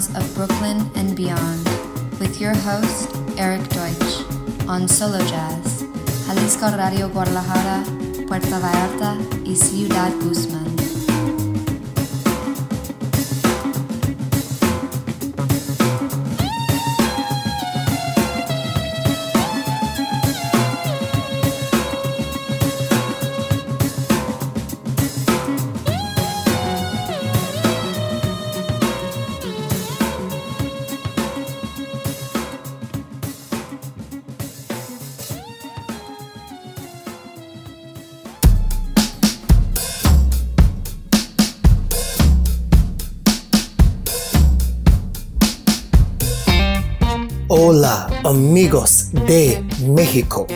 sounds of Brooklyn and beyond with your host, Eric Deutsch, on Solo Jazz, Jalisco Radio Guadalajara, Puerto Vallarta y Ciudad Guzmán. De Mexico,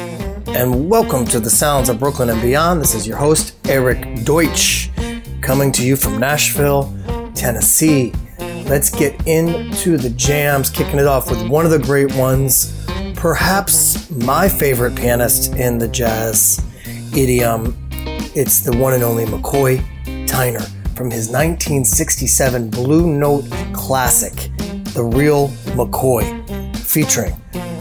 and welcome to the Sounds of Brooklyn and Beyond. This is your host, Eric Deutsch, coming to you from Nashville, Tennessee. Let's get into the jams, kicking it off with one of the great ones, perhaps my favorite pianist in the jazz idiom. It's the one and only McCoy Tyner from his 1967 Blue Note classic, The Real McCoy featuring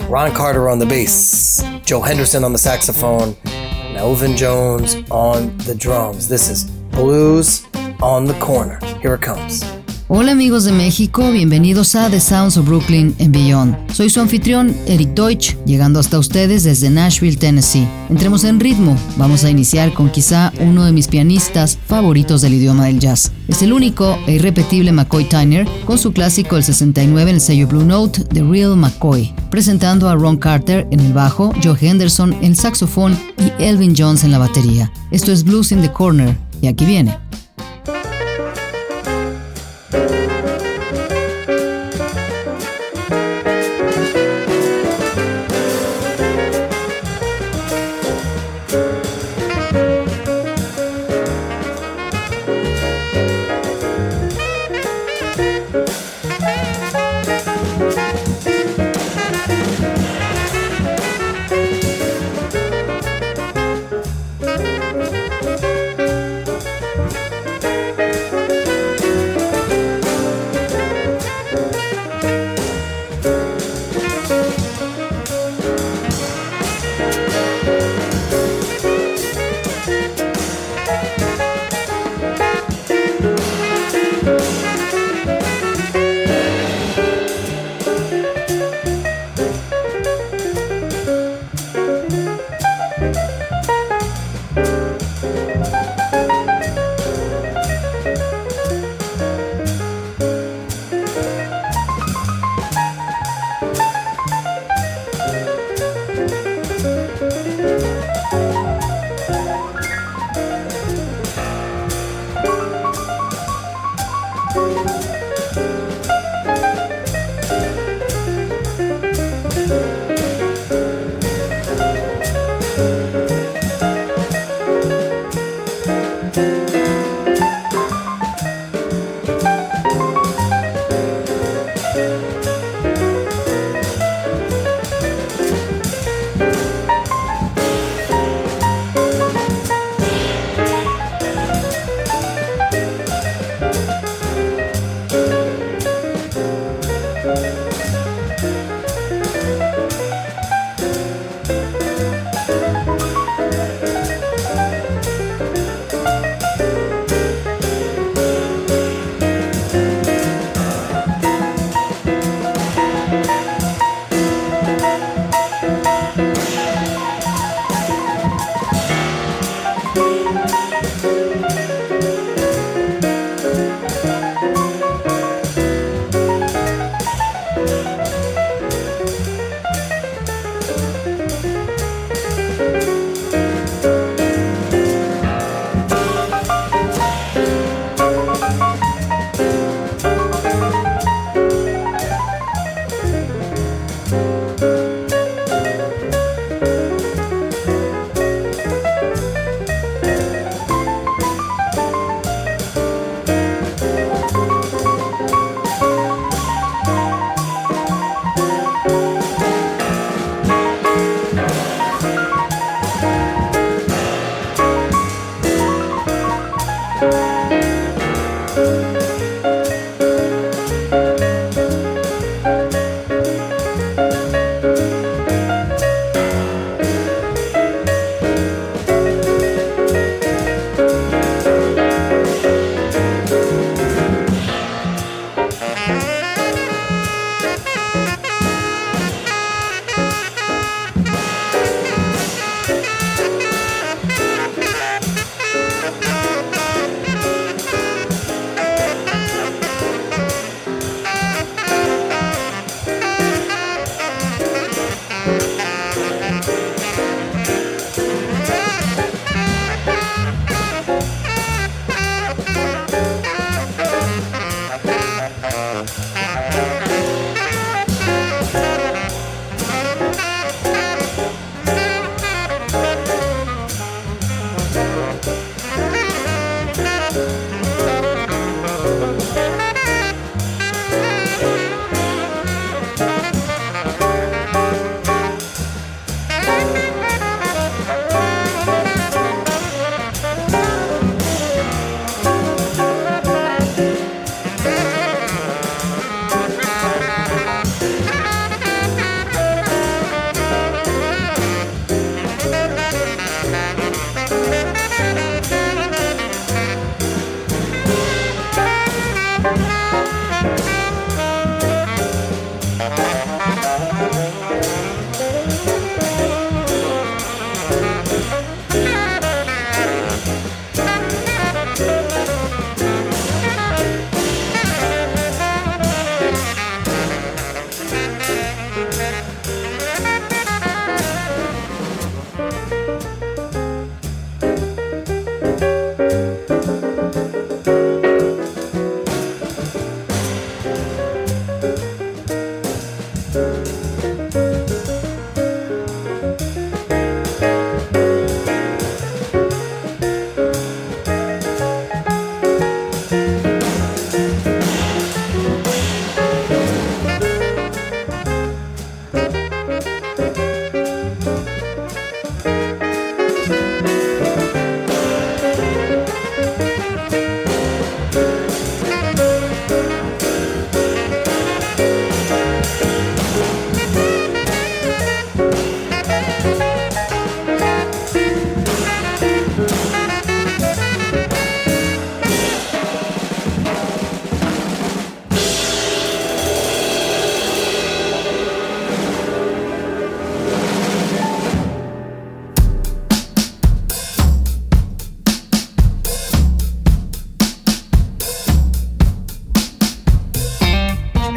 Ron Carter on the bass, Joe Henderson on the saxophone, and Elvin Jones on the drums. This is Blues on the Corner. Here it comes. Hola amigos de México, bienvenidos a The Sounds of Brooklyn and Beyond. Soy su anfitrión Eric Deutsch, llegando hasta ustedes desde Nashville, Tennessee. Entremos en ritmo, vamos a iniciar con quizá uno de mis pianistas favoritos del idioma del jazz. Es el único e irrepetible McCoy Tyner con su clásico el 69 en el sello Blue Note, The Real McCoy, presentando a Ron Carter en el bajo, Joe Henderson en el saxofón y Elvin Jones en la batería. Esto es Blues in the Corner, y aquí viene.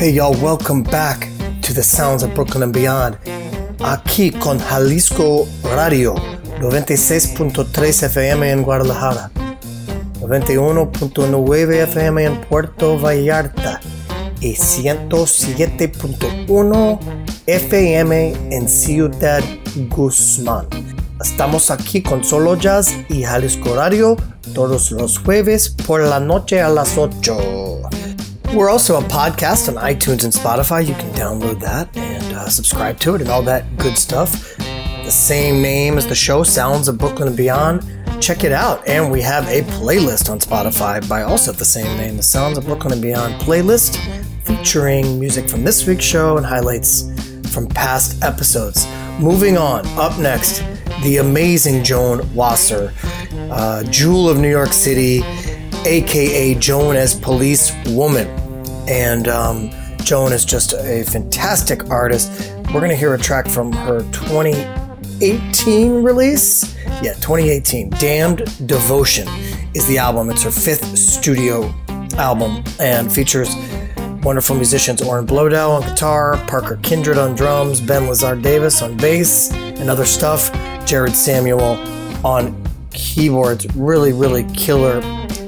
Hey y'all, welcome back to the sounds of Brooklyn and beyond. Aquí con Jalisco Radio, 96.3 FM en Guadalajara, 91.9 FM en Puerto Vallarta y 107.1 FM en Ciudad Guzmán. Estamos aquí con Solo Jazz y Jalisco Radio todos los jueves por la noche a las 8. We're also a podcast on iTunes and Spotify. You can download that and uh, subscribe to it and all that good stuff. The same name as the show, Sounds of Brooklyn and Beyond. Check it out. And we have a playlist on Spotify by also the same name, the Sounds of Brooklyn and Beyond playlist, featuring music from this week's show and highlights from past episodes. Moving on, up next, the amazing Joan Wasser, uh, Jewel of New York City, aka Joan as Police Woman and um, Joan is just a fantastic artist. We're going to hear a track from her 2018 release. Yeah, 2018. Damned Devotion is the album. It's her fifth studio album and features wonderful musicians Oren Bloedow on guitar, Parker Kindred on drums, Ben Lazar Davis on bass, and other stuff, Jared Samuel on keyboards. Really, really killer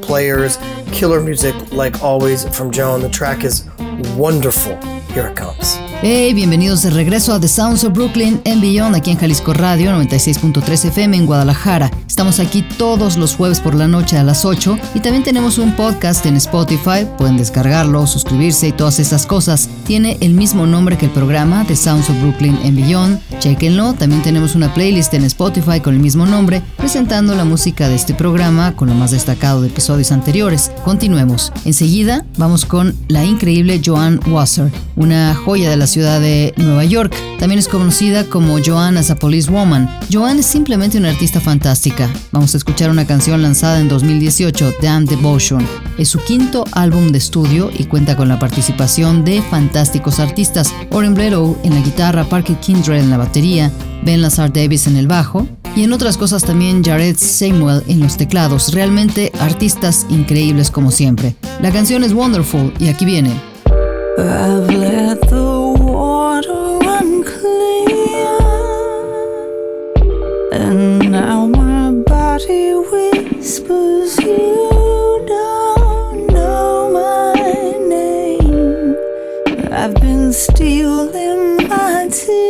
players killer music like always from Joan. The track is wonderful. Here it comes. Hey, bienvenidos de regreso a The Sounds of Brooklyn en Beyond, aquí en Jalisco Radio 96.3 FM en Guadalajara. Estamos aquí todos los jueves por la noche a las 8 y también tenemos un podcast en Spotify, pueden descargarlo, suscribirse y todas esas cosas. Tiene el mismo nombre que el programa, The Sounds of Brooklyn en Beyond. Chequenlo, también tenemos una playlist en Spotify con el mismo nombre, presentando la música de este programa con lo más destacado de episodios anteriores. Continuemos. Enseguida vamos con la increíble Joan Wasser, una joya de la ciudad de Nueva York. También es conocida como Joanne as a Police Woman. Joanne es simplemente una artista fantástica. Vamos a escuchar una canción lanzada en 2018, Damn Devotion. Es su quinto álbum de estudio y cuenta con la participación de fantásticos artistas. Oren Bledow en la guitarra, Parker Kindred en la batería, Ben Lazar Davis en el bajo y en otras cosas también Jared Samuel en los teclados. Realmente artistas increíbles como siempre. La canción es Wonderful y aquí viene. now my body whispers you don't know my name. I've been stealing my tears.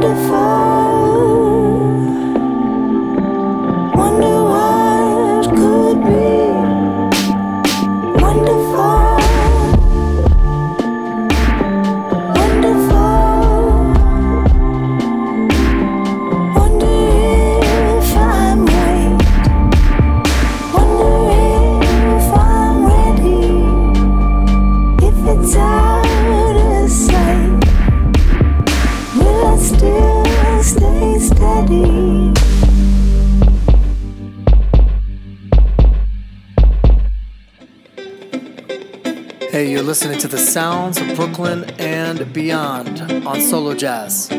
Wonderful. Beyond on Solo Jazz.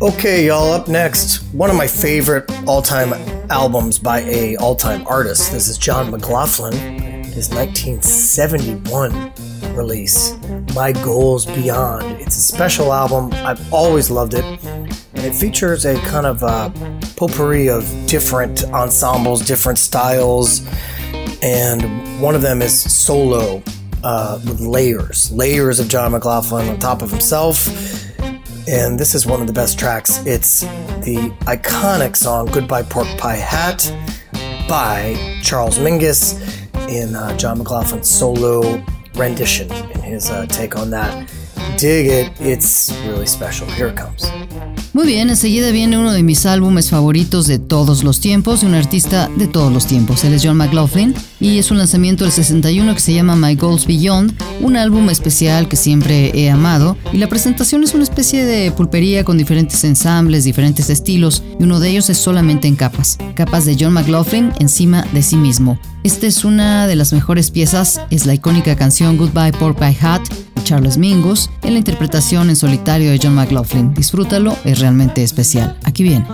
Okay, y'all, up next, one of my favorite all-time albums by a all-time artist. This is John McLaughlin, his 1971 release, My Goals Beyond. It's a special album. I've always loved it. And it features a kind of uh, potpourri of different ensembles, different styles, and one of them is solo uh, with layers, layers of John McLaughlin on top of himself. And this is one of the best tracks. It's the iconic song "Goodbye Pork Pie Hat" by Charles Mingus in uh, John McLaughlin's solo rendition in his uh, take on that. Dig it, it's really special. Here it comes. Muy bien, enseguida viene uno de mis álbumes favoritos de todos los tiempos, de un artista de todos los tiempos. Él es John McLaughlin y es un lanzamiento del 61 que se llama My Goals Beyond, un álbum especial que siempre he amado y la presentación es una especie de pulpería con diferentes ensambles, diferentes estilos y uno de ellos es solamente en capas, capas de John McLaughlin encima de sí mismo. Esta es una de las mejores piezas, es la icónica canción Goodbye Pork Pie Hat Charles Mingus en la interpretación en solitario de John McLaughlin. Disfrútalo, es realmente especial. Aquí viene.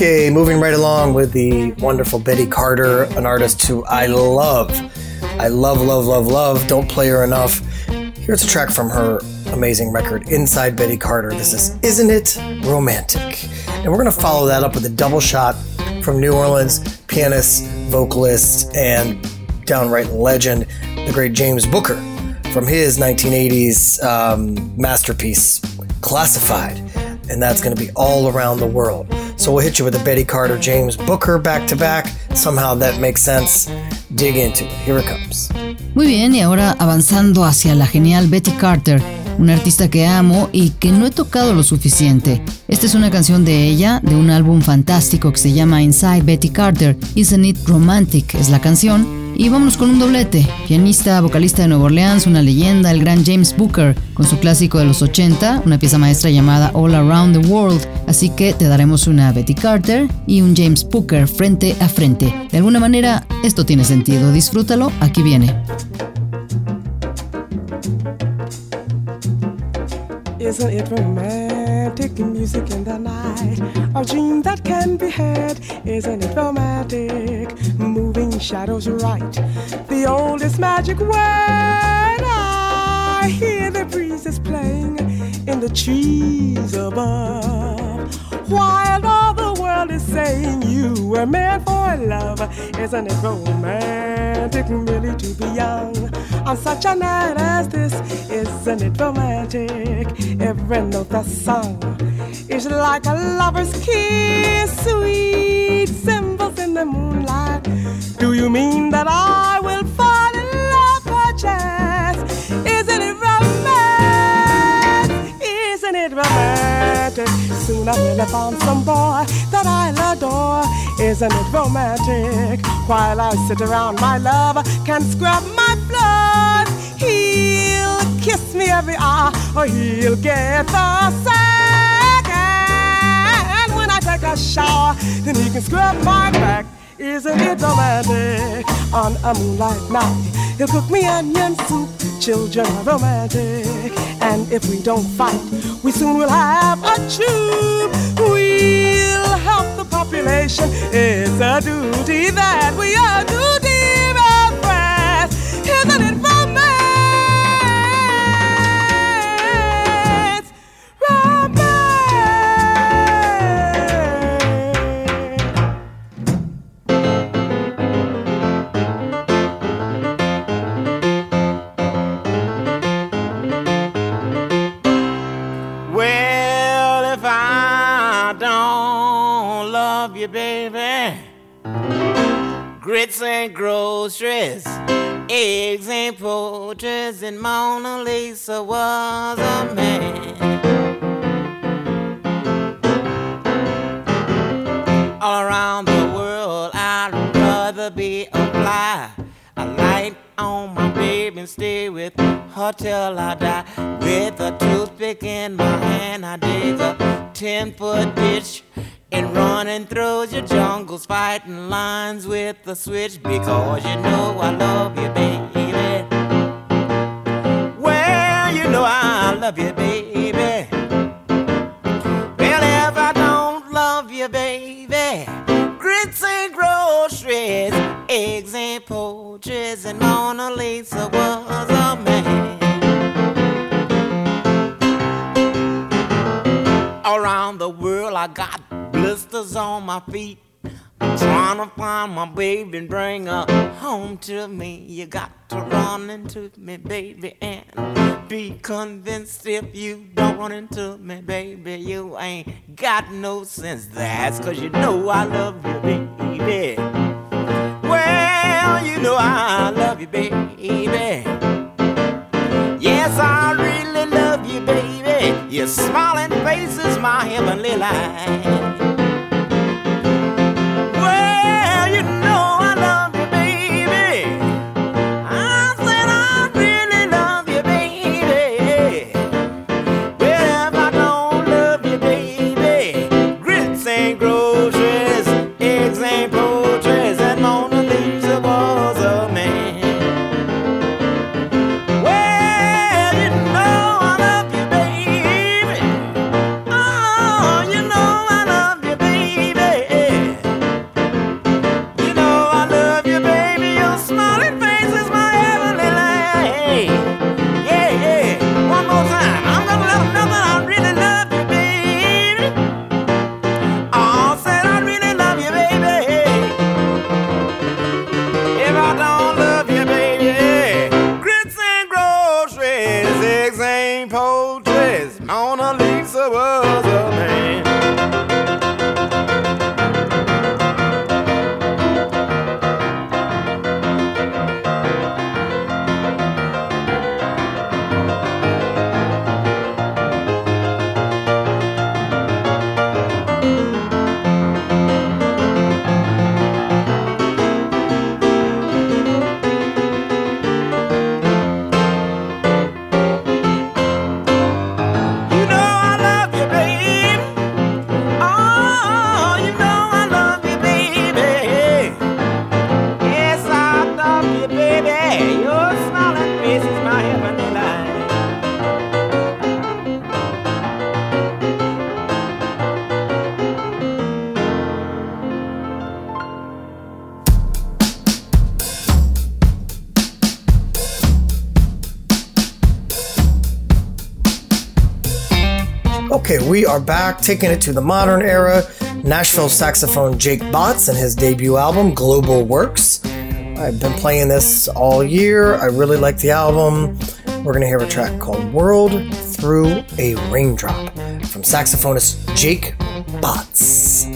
Okay, moving right along with the wonderful Betty Carter, an artist who I love. I love, love, love, love. Don't play her enough. Here's a track from her amazing record, Inside Betty Carter. This is Isn't It Romantic? And we're going to follow that up with a double shot from New Orleans pianist, vocalist, and downright legend, the great James Booker, from his 1980s um, masterpiece, Classified. And that's going to be all around the world. So we'll hit you with a Betty Carter, James Booker back to back. Somehow that makes sense. Dig into it. Here it comes. Muy bien, y ahora avanzando hacia la genial Betty Carter, una artista que amo y que no he tocado lo suficiente. Esta es una canción de ella, de un álbum fantástico que se llama Inside Betty Carter. Isn't It Romantic es la canción. Y vámonos con un doblete. Pianista, vocalista de Nueva Orleans, una leyenda, el gran James Booker, con su clásico de los 80, una pieza maestra llamada All Around the World. Así que te daremos una Betty Carter y un James Booker frente a frente. De alguna manera, esto tiene sentido. Disfrútalo, aquí viene. Music in the night? A dream that can be had. Isn't it romantic? Moving shadows right. The oldest magic word. I hear the breezes playing in the trees above. While saying you were meant for love. Isn't it romantic really to be young on such a night as this? Isn't it romantic? Every note that's sung is like a lover's kiss, sweet symbols in the moonlight. Do you mean that I I have found some boy that I'll adore. Isn't it romantic? While I sit around, my love can scrub my blood. He'll kiss me every hour, or he'll get the sack. And when I take a shower, then he can scrub my back. Isn't it romantic? On a moonlight night, he'll cook me onion soup. Children are romantic, and if we don't fight, we soon will have a troop. We'll help the population. It's a duty that we are to dear friends. Isn't it and groceries, eggs and poultries, and Mona Lisa was a man. All around the world, I'd rather be a fly. A light on my baby and stay with her till I die. With a toothpick in my hand, I dig a ten foot ditch and running through your jungles, fighting lines with the switch because you know I love you, baby. Well, you know I love you, baby. Well, if I don't love you, baby, grits and groceries, eggs and poultries, and Mona Lisa was on my feet. I'm trying to find my baby and bring her home to me. You got to run into me, baby, and be convinced if you don't run into me, baby, you ain't got no sense. That's cause you know I love you, baby. Well, you know I love you, baby. Yes, I really love you, baby. Your smiling face is my heavenly light. Are back, taking it to the modern era. Nashville saxophone Jake Botts and his debut album, Global Works. I've been playing this all year. I really like the album. We're going to hear a track called World Through a Raindrop from saxophonist Jake Botts.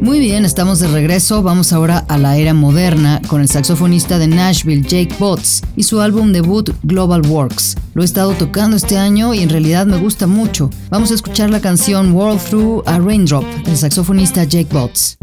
Muy bien, estamos de regreso. Vamos ahora a la era moderna con el saxofonista de Nashville, Jake Botts, y su álbum debut Global Works. Lo he estado tocando este año y en realidad me gusta mucho. Vamos a escuchar la canción World Through a Raindrop del saxofonista Jake Botts.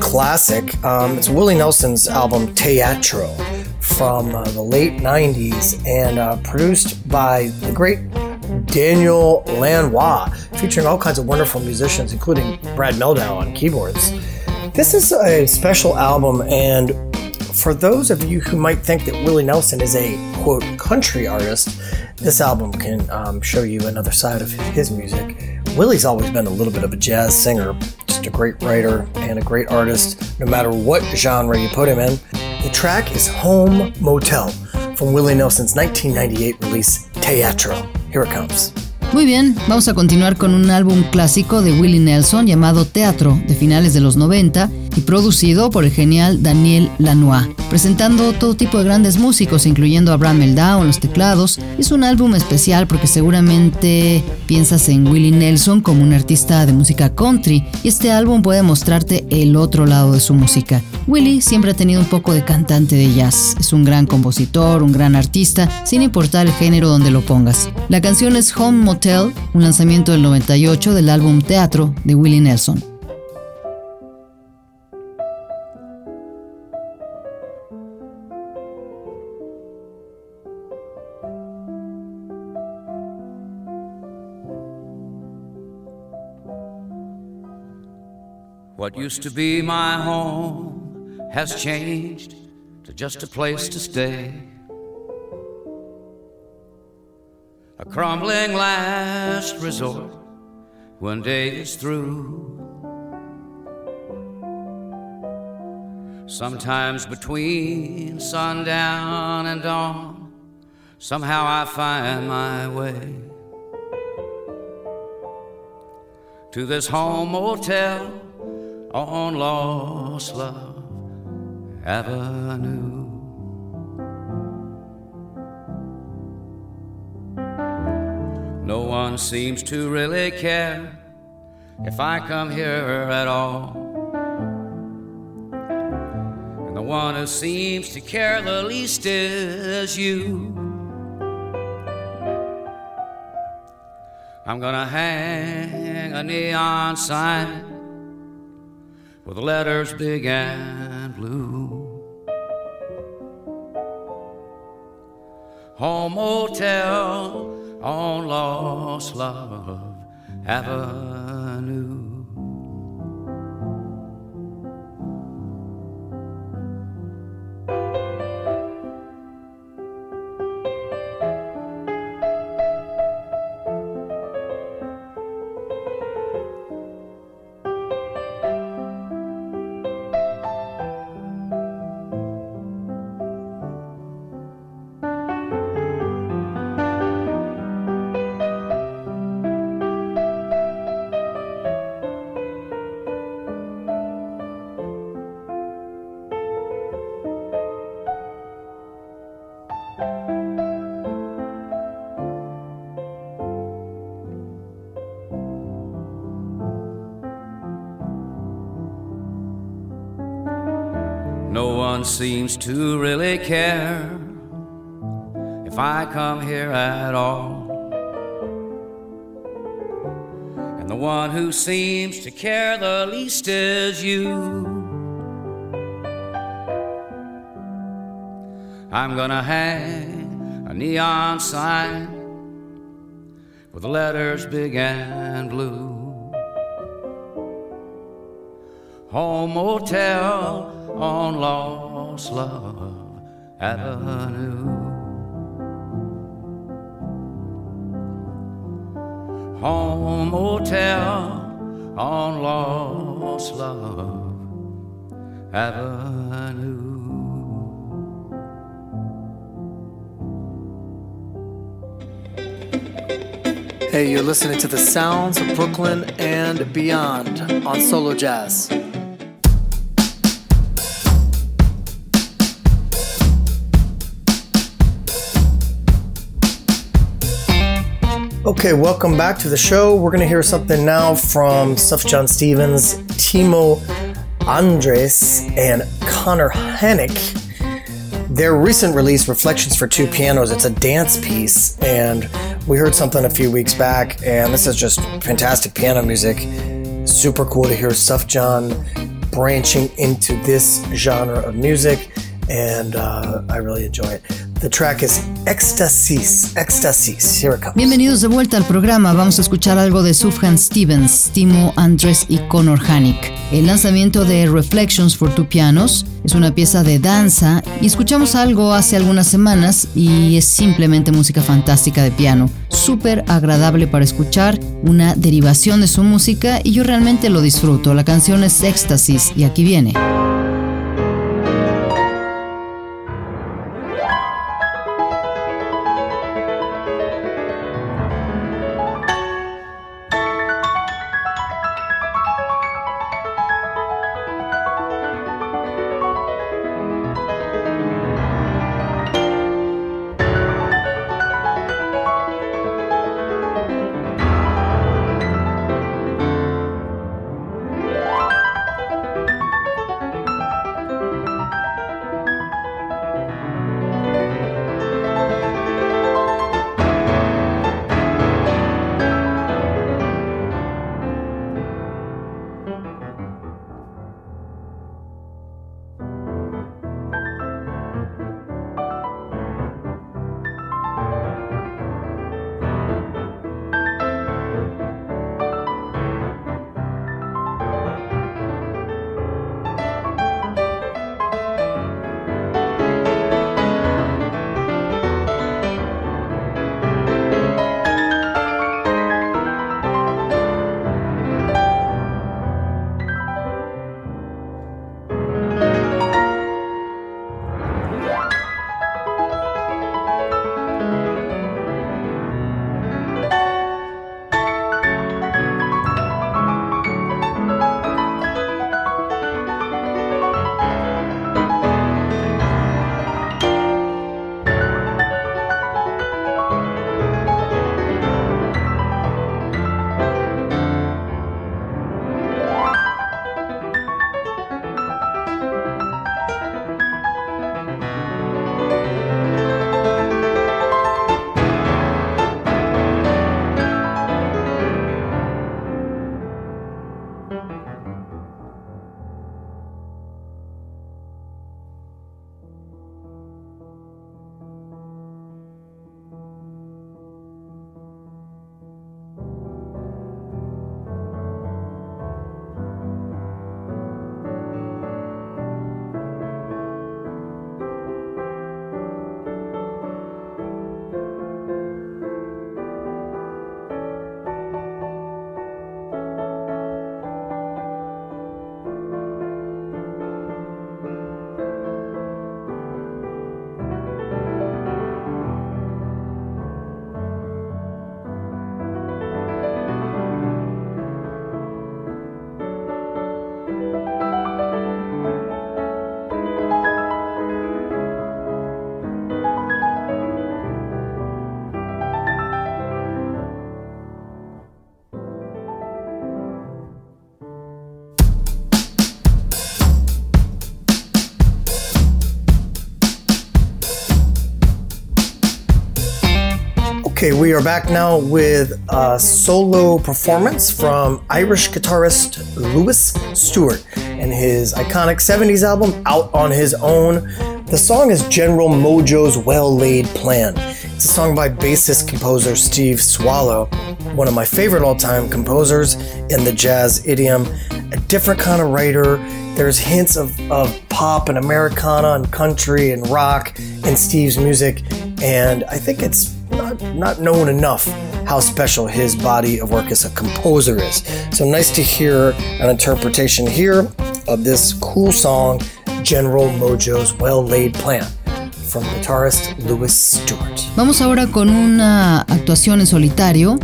Classic. Um, it's Willie Nelson's album Teatro from uh, the late 90s and uh, produced by the great Daniel Lanois, featuring all kinds of wonderful musicians, including Brad Mehldau on keyboards. This is a special album, and for those of you who might think that Willie Nelson is a quote country artist, this album can um, show you another side of his music. Willie's always been a little bit of a jazz singer, just a great writer and a great artist, no matter what genre you put him in. The track is Home Motel from Willie Nelson's 1998 release Teatro. Here it comes. Muy bien, vamos a continuar con un álbum clásico de Willie Nelson llamado Teatro, de finales de los 90 y producido por el genial Daniel Lanois, presentando todo tipo de grandes músicos, incluyendo a Brad Meldau en los teclados. Es un álbum especial porque seguramente piensas en Willie Nelson como un artista de música country y este álbum puede mostrarte el otro lado de su música. Willie siempre ha tenido un poco de cantante de jazz, es un gran compositor, un gran artista, sin importar el género donde lo pongas. La canción es Home Motel, un lanzamiento del 98 del álbum Teatro de Willie Nelson. What used to be my home has changed to just a place to stay. A crumbling last resort when day is through. Sometimes between sundown and dawn, somehow I find my way to this home motel on Lost Love Avenue. No one seems to really care if I come here at all. And the one who seems to care the least is you. I'm gonna hang a neon sign with letters big and blue. Home Motel on Lost Love Avenue. To really care if I come here at all. And the one who seems to care the least is you. I'm gonna hang a neon sign with the letters big and blue. Home Motel on Lost Love Avenue. Home Hotel on Lost Love Avenue. Hey, you're listening to the sounds of Brooklyn and beyond on Solo Jazz. Okay, welcome back to the show. We're going to hear something now from Sufjan Stevens, Timo Andres, and Connor Hannick. Their recent release, Reflections for Two Pianos, it's a dance piece, and we heard something a few weeks back, and this is just fantastic piano music. super cool to hear Sufjan branching into this genre of music, and uh, I really enjoy it. The track is Ecstasis. Ecstasis. Here it comes. Bienvenidos de vuelta al programa. Vamos a escuchar algo de Sufjan Stevens, Timo Andres y Connor Hannick. El lanzamiento de Reflections for Two Pianos es una pieza de danza y escuchamos algo hace algunas semanas y es simplemente música fantástica de piano. Súper agradable para escuchar, una derivación de su música y yo realmente lo disfruto. La canción es Éxtasis y aquí viene. We are back now with a solo performance from Irish guitarist Louis Stewart and his iconic 70s album Out on His Own. The song is General Mojo's Well Laid Plan. It's a song by bassist composer Steve Swallow, one of my favorite all time composers in the jazz idiom. A different kind of writer. There's hints of, of pop and Americana and country and rock in Steve's music, and I think it's not, known enough how special his body of work as a composer is. So nice to hear an interpretation here of this cool song, General Mojo's Well Laid Plan, from guitarist Louis Stewart. Vamos ahora con una actuación en solitario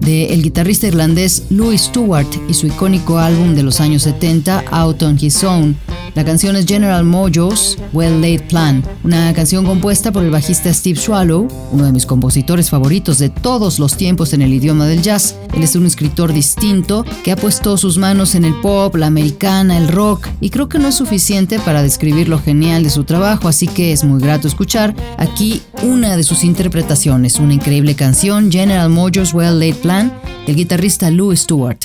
de el guitarrista irlandés Louis Stewart y su icónico álbum de los años 70, Out on His Own. La canción es General Mojo's Well Laid Plan, una canción compuesta por el bajista Steve Swallow, uno de mis compositores favoritos de todos los tiempos en el idioma del jazz. Él es un escritor distinto que ha puesto sus manos en el pop, la americana, el rock, y creo que no es suficiente para describir lo genial de su trabajo, así que es muy grato escuchar aquí una de sus interpretaciones, una increíble canción, General Mojo's Well Laid Plan, del guitarrista Louis Stewart.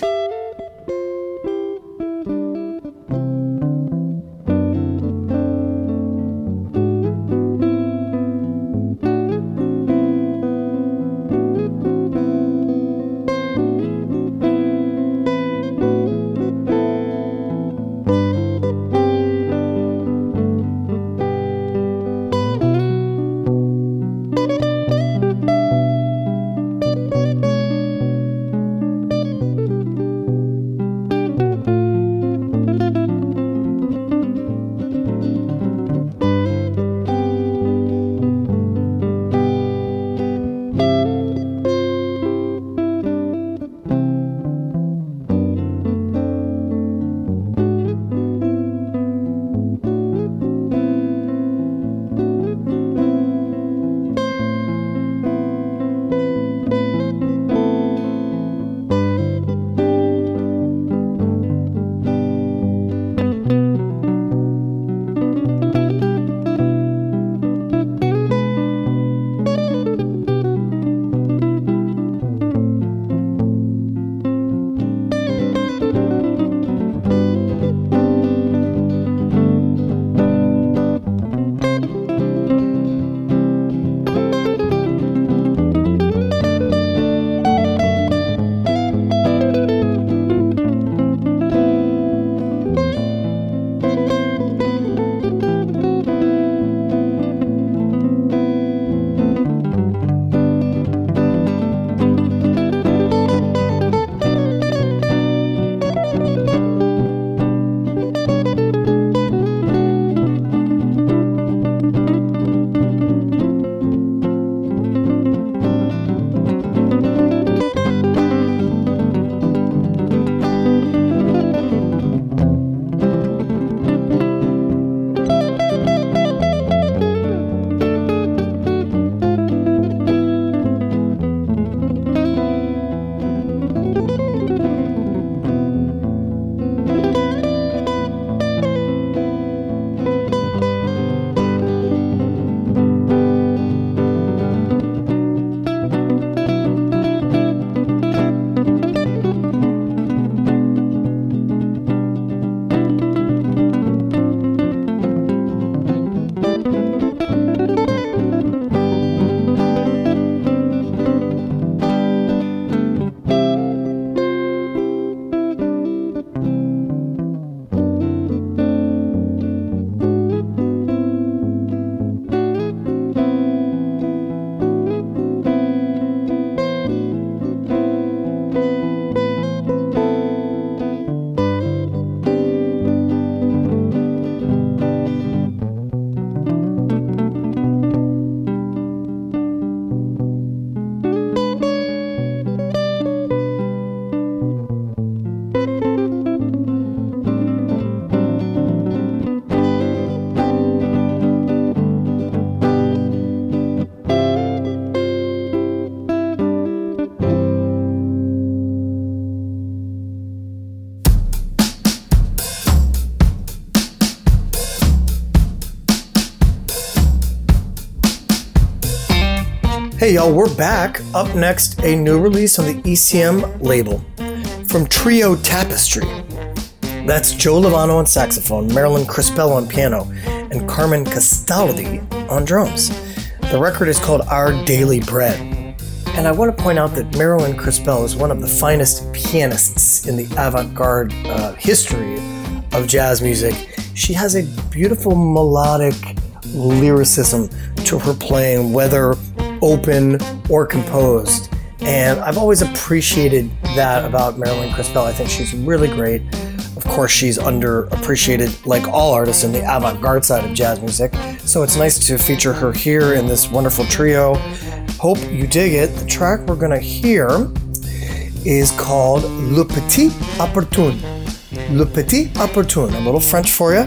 Hey y'all, we're back. Up next, a new release on the ECM label from Trio Tapestry. That's Joe Lovano on saxophone, Marilyn Crispell on piano, and Carmen Castaldi on drums. The record is called Our Daily Bread. And I want to point out that Marilyn Crispell is one of the finest pianists in the avant garde uh, history of jazz music. She has a beautiful melodic lyricism to her playing, whether open or composed. And I've always appreciated that about Marilyn Crispell. I think she's really great. Of course, she's underappreciated, like all artists in the avant garde side of jazz music. So it's nice to feature her here in this wonderful trio. Hope you dig it. The track we're going to hear is called Le Petit Opportun. Le Petit Opportun, a little French for you.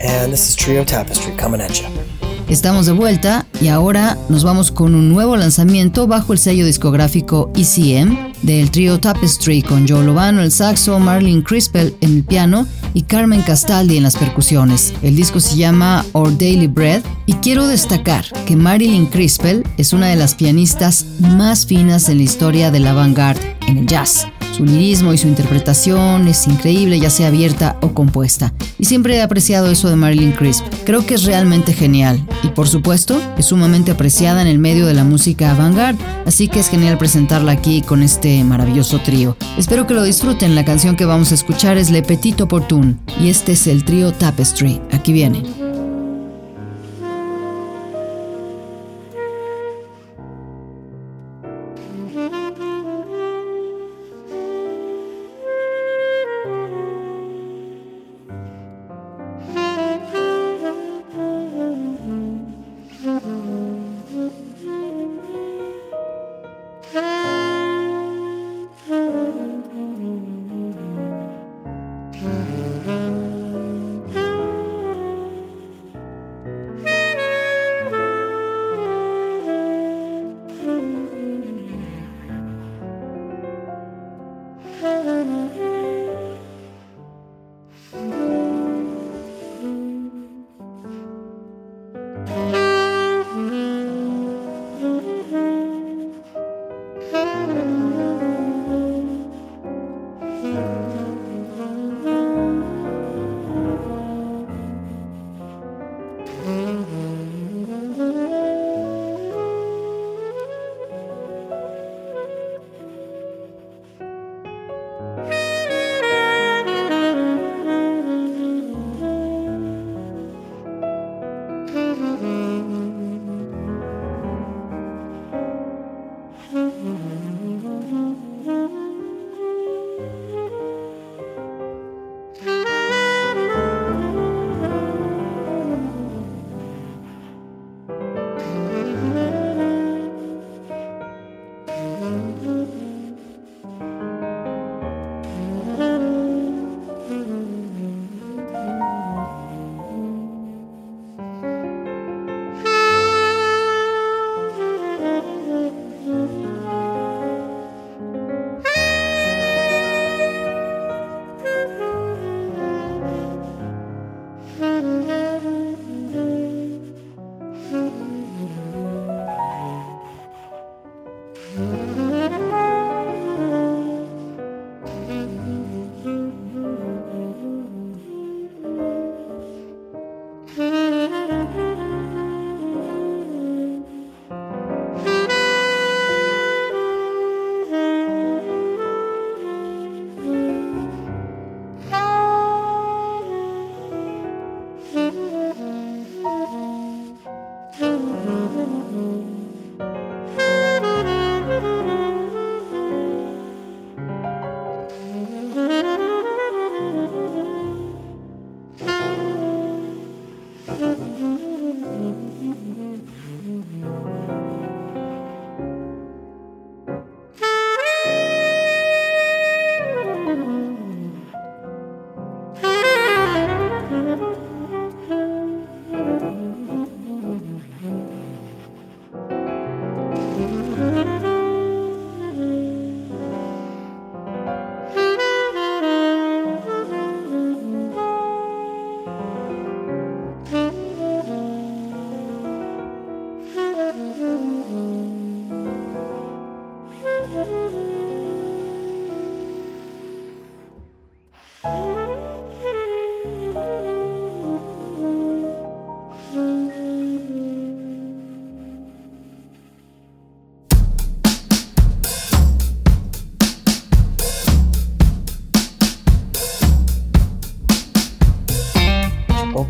And this is Trio Tapestry coming at you. Estamos de vuelta y ahora nos vamos con un nuevo lanzamiento bajo el sello discográfico ECM del trío Tapestry con Joe Lovano el saxo, Marlene Crispell en el piano y Carmen Castaldi en las percusiones. El disco se llama Our Daily Bread y quiero destacar que Marilyn Crispell es una de las pianistas más finas en la historia de la avant-garde en el jazz. Su lirismo y su interpretación es increíble, ya sea abierta o compuesta. Y siempre he apreciado eso de Marilyn Crisp. Creo que es realmente genial. Y por supuesto, es sumamente apreciada en el medio de la música avant-garde, así que es genial presentarla aquí con este maravilloso trío. Espero que lo disfruten. La canción que vamos a escuchar es Le Petit Opportun. Y este es el trío Tapestry. Aquí viene.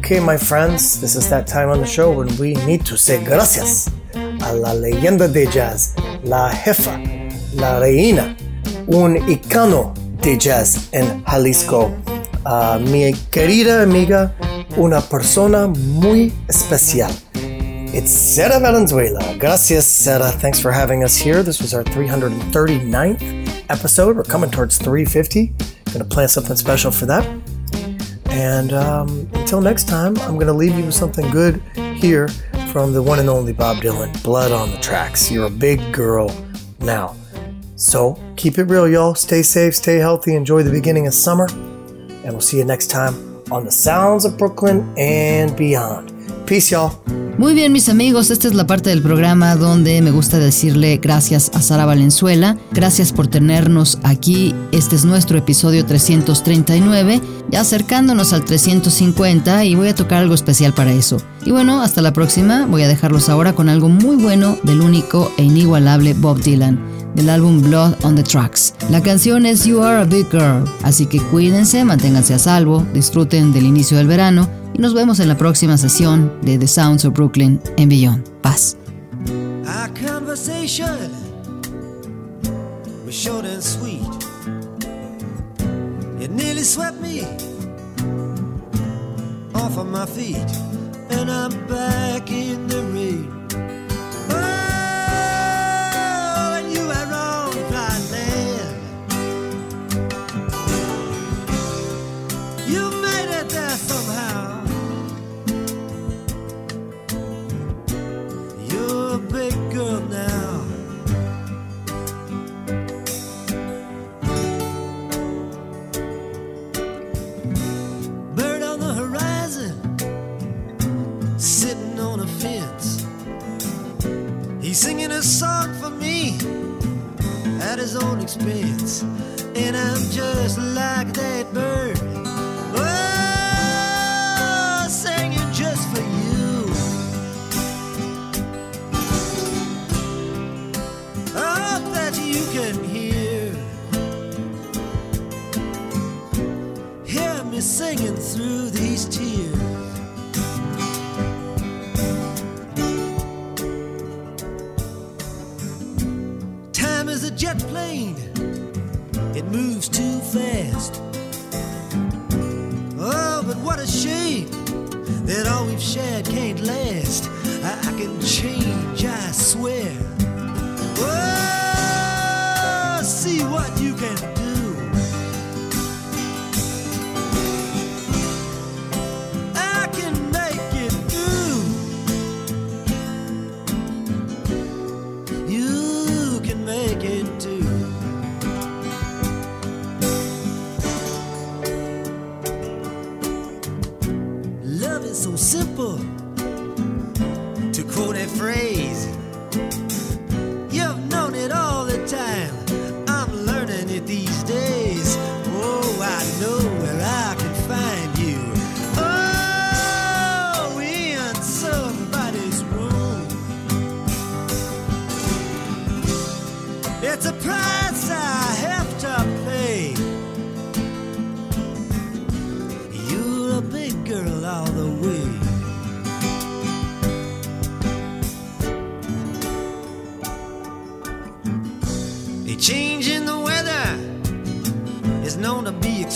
Okay, my friends, this is that time on the show when we need to say gracias a la leyenda de jazz, la jefa, la reina, un icono de jazz en Jalisco. Uh, mi querida amiga, una persona muy especial. It's Sara Valenzuela. Gracias, Sara. Thanks for having us here. This was our 339th episode. We're coming towards 350. Gonna plan something special for that. And um, until next time, I'm gonna leave you with something good here from the one and only Bob Dylan. Blood on the tracks. You're a big girl now. So keep it real, y'all. Stay safe, stay healthy, enjoy the beginning of summer, and we'll see you next time on the Sounds of Brooklyn and beyond. Peace, y'all. Muy bien, mis amigos, esta es la parte del programa donde me gusta decirle gracias a Sara Valenzuela, gracias por tenernos aquí. Este es nuestro episodio 339, ya acercándonos al 350 y voy a tocar algo especial para eso. Y bueno, hasta la próxima, voy a dejarlos ahora con algo muy bueno del único e inigualable Bob Dylan del álbum Blood on the Tracks. La canción es You Are a Big Girl, así que cuídense, manténganse a salvo, disfruten del inicio del verano y nos vemos en la próxima sesión de The Sounds of Brooklyn en Beyond. Paz. It nearly swept me off of my feet, and I'm back in the rain. A song for me at his own expense. And I'm just like that bird.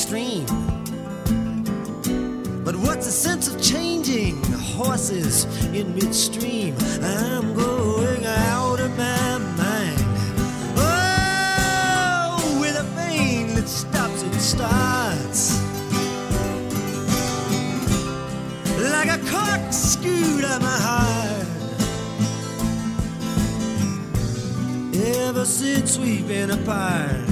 Extreme. But what's the sense of changing horses in midstream? I'm going out of my mind. Oh, with a vein that stops and starts. Like a corkscrew to my heart. Ever since we've been apart.